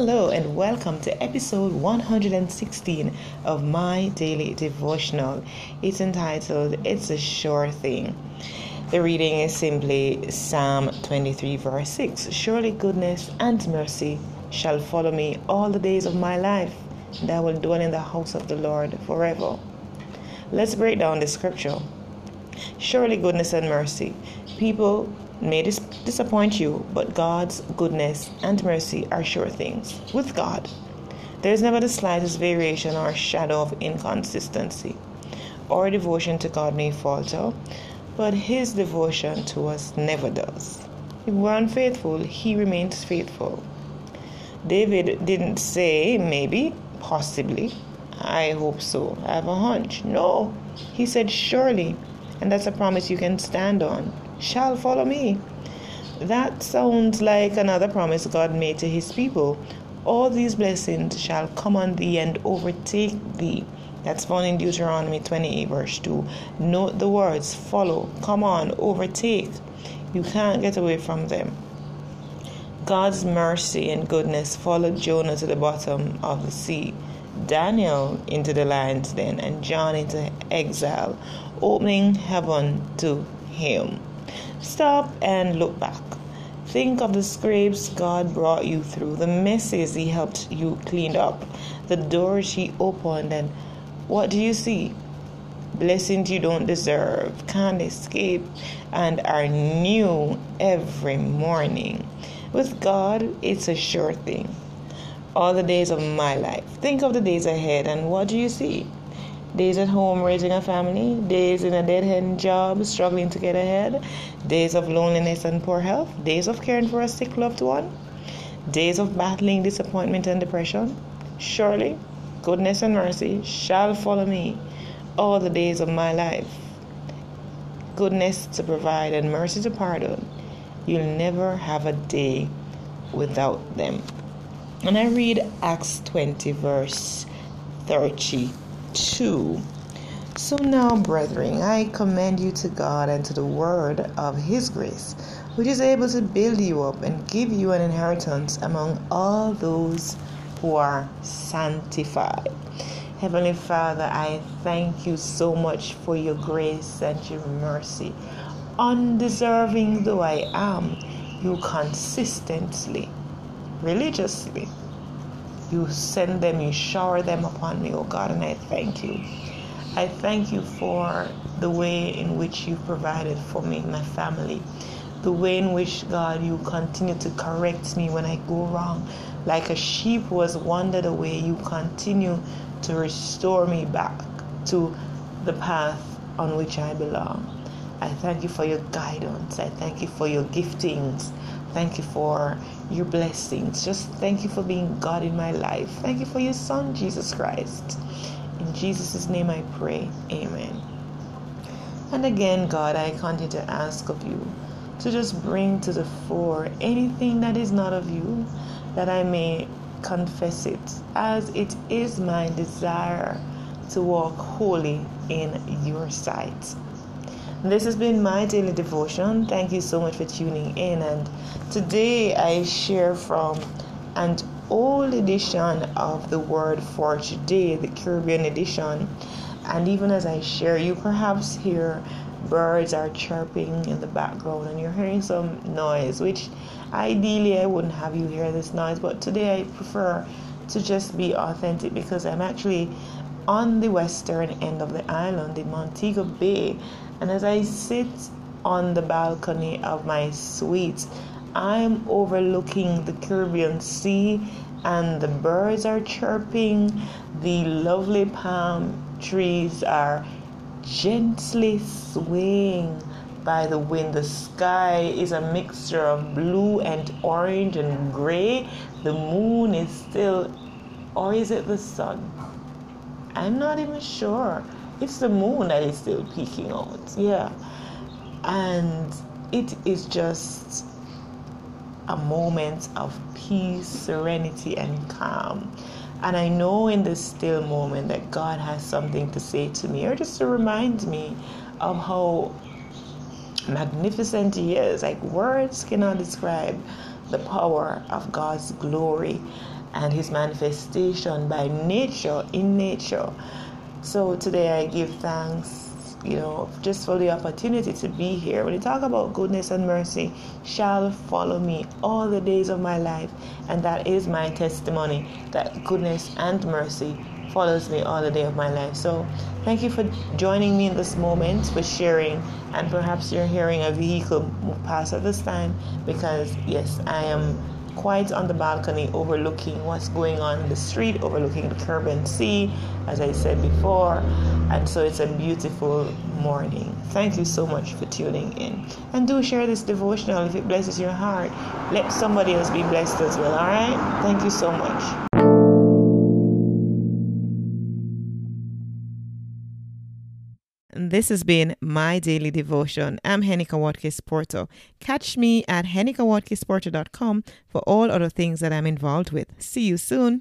Hello and welcome to episode 116 of my daily devotional. It's entitled It's a Sure Thing. The reading is simply Psalm 23, verse 6. Surely goodness and mercy shall follow me all the days of my life, and I will dwell in the house of the Lord forever. Let's break down the scripture. Surely goodness and mercy. People may dis- disappoint you, but God's goodness and mercy are sure things. With God, there is never the slightest variation or shadow of inconsistency. Our devotion to God may falter, but His devotion to us never does. If we're unfaithful, He remains faithful. David didn't say maybe, possibly, I hope so, I have a hunch. No, he said surely, and that's a promise you can stand on shall follow me. That sounds like another promise God made to his people. All these blessings shall come on thee and overtake thee. That's found in Deuteronomy 28, verse 2. Note the words follow, come on, overtake. You can't get away from them. God's mercy and goodness followed Jonah to the bottom of the sea, Daniel into the lion's den, and John into exile, opening heaven to him. Stop and look back. Think of the scrapes God brought you through, the messes He helped you clean up, the doors He opened, and what do you see? Blessings you don't deserve, can't escape, and are new every morning. With God, it's a sure thing. All the days of my life. Think of the days ahead, and what do you see? Days at home raising a family, days in a dead end job struggling to get ahead, days of loneliness and poor health, days of caring for a sick loved one, days of battling disappointment and depression. Surely, goodness and mercy shall follow me all the days of my life. Goodness to provide and mercy to pardon. You'll never have a day without them. And I read Acts 20, verse 30 2. So now, brethren, I commend you to God and to the word of his grace, which is able to build you up and give you an inheritance among all those who are sanctified. Heavenly Father, I thank you so much for your grace and your mercy. Undeserving though I am, you consistently, religiously, you send them, you shower them upon me, oh God, and I thank you. I thank you for the way in which you provided for me and my family. The way in which, God, you continue to correct me when I go wrong. Like a sheep was wandered away, you continue to restore me back to the path on which I belong. I thank you for your guidance. I thank you for your giftings. Thank you for your blessings. Just thank you for being God in my life. Thank you for your Son, Jesus Christ. In Jesus' name I pray. Amen. And again, God, I continue to ask of you to just bring to the fore anything that is not of you, that I may confess it, as it is my desire to walk holy in your sight. This has been my daily devotion. Thank you so much for tuning in. And today I share from an old edition of the Word for Today, the Caribbean edition. And even as I share, you perhaps hear birds are chirping in the background and you're hearing some noise, which ideally I wouldn't have you hear this noise, but today I prefer to just be authentic because I'm actually on the western end of the island in Montego Bay and as I sit on the balcony of my suite, I'm overlooking the Caribbean Sea and the birds are chirping, the lovely palm trees are gently swaying by the wind. The sky is a mixture of blue and orange and gray. The moon is still Or is it the sun? I'm not even sure. It's the moon that is still peeking out. Yeah. And it is just a moment of peace, serenity, and calm. And I know in this still moment that God has something to say to me or just to remind me of how magnificent He is. Like words cannot describe the power of God's glory and His manifestation by nature, in nature. So today I give thanks you know, just for the opportunity to be here. When you talk about goodness and mercy, shall follow me all the days of my life, and that is my testimony that goodness and mercy follows me all the day of my life. So, thank you for joining me in this moment, for sharing, and perhaps you're hearing a vehicle past at this time because, yes, I am quite on the balcony overlooking what's going on in the street, overlooking the Caribbean Sea, as I said before. And so it's a beautiful morning. Thank you so much for tuning in. And do share this devotional if it blesses your heart. Let somebody else be blessed as well, all right? Thank you so much. This has been my daily devotion. I'm Heneka Watkis-Porter. Catch me at henikawatkisporto.com for all other things that I'm involved with. See you soon.